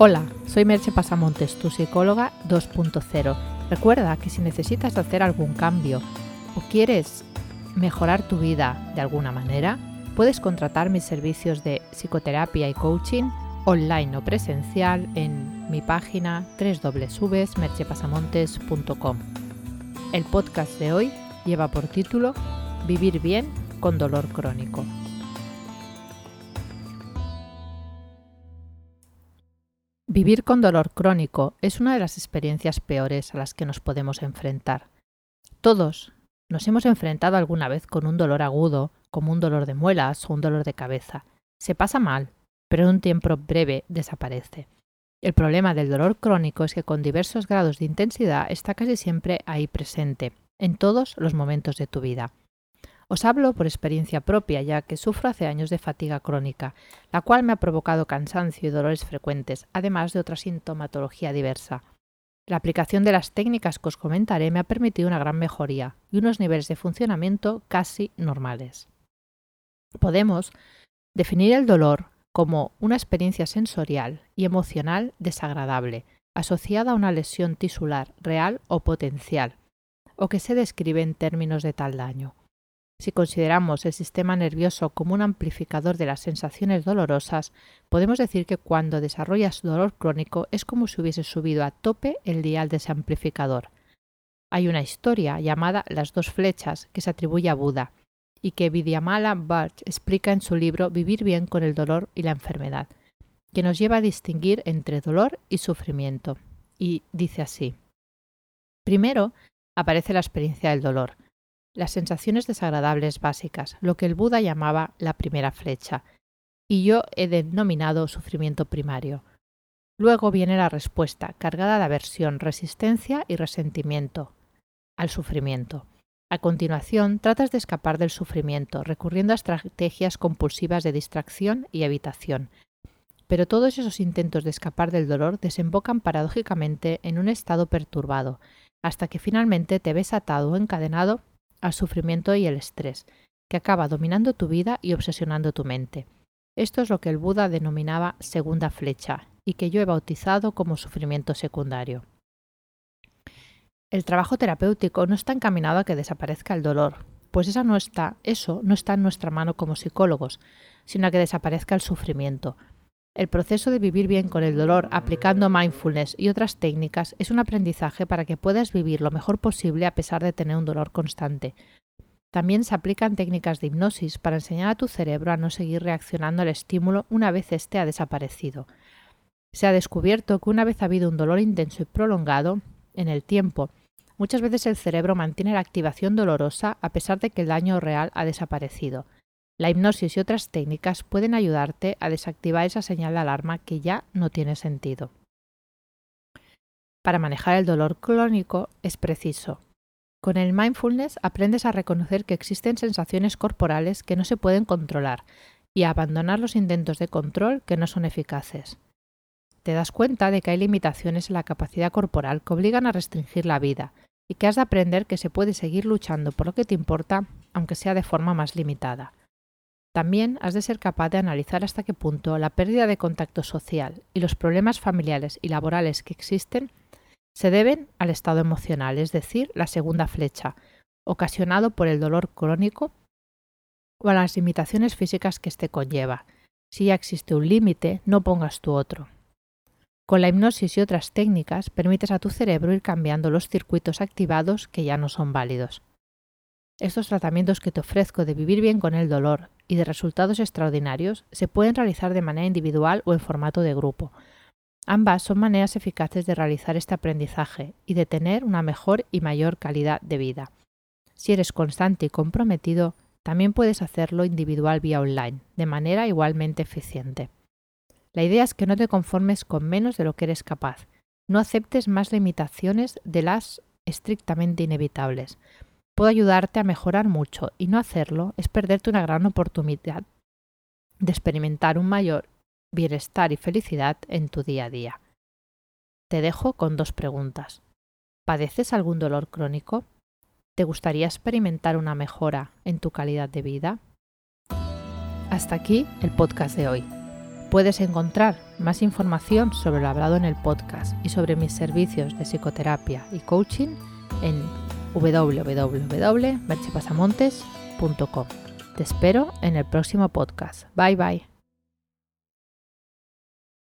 Hola, soy Merche Pasamontes, tu psicóloga 2.0. Recuerda que si necesitas hacer algún cambio o quieres mejorar tu vida de alguna manera, puedes contratar mis servicios de psicoterapia y coaching online o presencial en mi página www.merchepasamontes.com. El podcast de hoy lleva por título Vivir bien con dolor crónico. Vivir con dolor crónico es una de las experiencias peores a las que nos podemos enfrentar. Todos nos hemos enfrentado alguna vez con un dolor agudo, como un dolor de muelas o un dolor de cabeza. Se pasa mal, pero en un tiempo breve desaparece. El problema del dolor crónico es que con diversos grados de intensidad está casi siempre ahí presente, en todos los momentos de tu vida. Os hablo por experiencia propia, ya que sufro hace años de fatiga crónica, la cual me ha provocado cansancio y dolores frecuentes, además de otra sintomatología diversa. La aplicación de las técnicas que os comentaré me ha permitido una gran mejoría y unos niveles de funcionamiento casi normales. Podemos definir el dolor como una experiencia sensorial y emocional desagradable, asociada a una lesión tisular real o potencial, o que se describe en términos de tal daño. Si consideramos el sistema nervioso como un amplificador de las sensaciones dolorosas, podemos decir que cuando desarrollas dolor crónico es como si hubieses subido a tope el dial de ese amplificador. Hay una historia llamada Las dos flechas que se atribuye a Buda y que Vidyamala Bhatt explica en su libro Vivir bien con el dolor y la enfermedad, que nos lleva a distinguir entre dolor y sufrimiento. Y dice así. Primero aparece la experiencia del dolor, las sensaciones desagradables básicas, lo que el Buda llamaba la primera flecha, y yo he denominado sufrimiento primario. Luego viene la respuesta, cargada de aversión, resistencia y resentimiento al sufrimiento. A continuación, tratas de escapar del sufrimiento, recurriendo a estrategias compulsivas de distracción y evitación. Pero todos esos intentos de escapar del dolor desembocan paradójicamente en un estado perturbado, hasta que finalmente te ves atado o encadenado al sufrimiento y el estrés, que acaba dominando tu vida y obsesionando tu mente. Esto es lo que el Buda denominaba segunda flecha y que yo he bautizado como sufrimiento secundario. El trabajo terapéutico no está encaminado a que desaparezca el dolor, pues esa no está, eso no está en nuestra mano como psicólogos, sino a que desaparezca el sufrimiento, el proceso de vivir bien con el dolor aplicando mindfulness y otras técnicas es un aprendizaje para que puedas vivir lo mejor posible a pesar de tener un dolor constante. También se aplican técnicas de hipnosis para enseñar a tu cerebro a no seguir reaccionando al estímulo una vez éste ha desaparecido. Se ha descubierto que una vez ha habido un dolor intenso y prolongado en el tiempo, muchas veces el cerebro mantiene la activación dolorosa a pesar de que el daño real ha desaparecido. La hipnosis y otras técnicas pueden ayudarte a desactivar esa señal de alarma que ya no tiene sentido. Para manejar el dolor crónico es preciso. Con el mindfulness aprendes a reconocer que existen sensaciones corporales que no se pueden controlar y a abandonar los intentos de control que no son eficaces. Te das cuenta de que hay limitaciones en la capacidad corporal que obligan a restringir la vida y que has de aprender que se puede seguir luchando por lo que te importa, aunque sea de forma más limitada. También has de ser capaz de analizar hasta qué punto la pérdida de contacto social y los problemas familiares y laborales que existen se deben al estado emocional, es decir, la segunda flecha, ocasionado por el dolor crónico o a las limitaciones físicas que éste conlleva. Si ya existe un límite, no pongas tu otro. Con la hipnosis y otras técnicas permites a tu cerebro ir cambiando los circuitos activados que ya no son válidos. Estos tratamientos que te ofrezco de vivir bien con el dolor y de resultados extraordinarios se pueden realizar de manera individual o en formato de grupo. Ambas son maneras eficaces de realizar este aprendizaje y de tener una mejor y mayor calidad de vida. Si eres constante y comprometido, también puedes hacerlo individual vía online, de manera igualmente eficiente. La idea es que no te conformes con menos de lo que eres capaz. No aceptes más limitaciones de las estrictamente inevitables puedo ayudarte a mejorar mucho y no hacerlo es perderte una gran oportunidad de experimentar un mayor bienestar y felicidad en tu día a día. Te dejo con dos preguntas. ¿Padeces algún dolor crónico? ¿Te gustaría experimentar una mejora en tu calidad de vida? Hasta aquí el podcast de hoy. Puedes encontrar más información sobre lo hablado en el podcast y sobre mis servicios de psicoterapia y coaching en www.merchepasamontes.com. Te espero en el próximo podcast. Bye bye.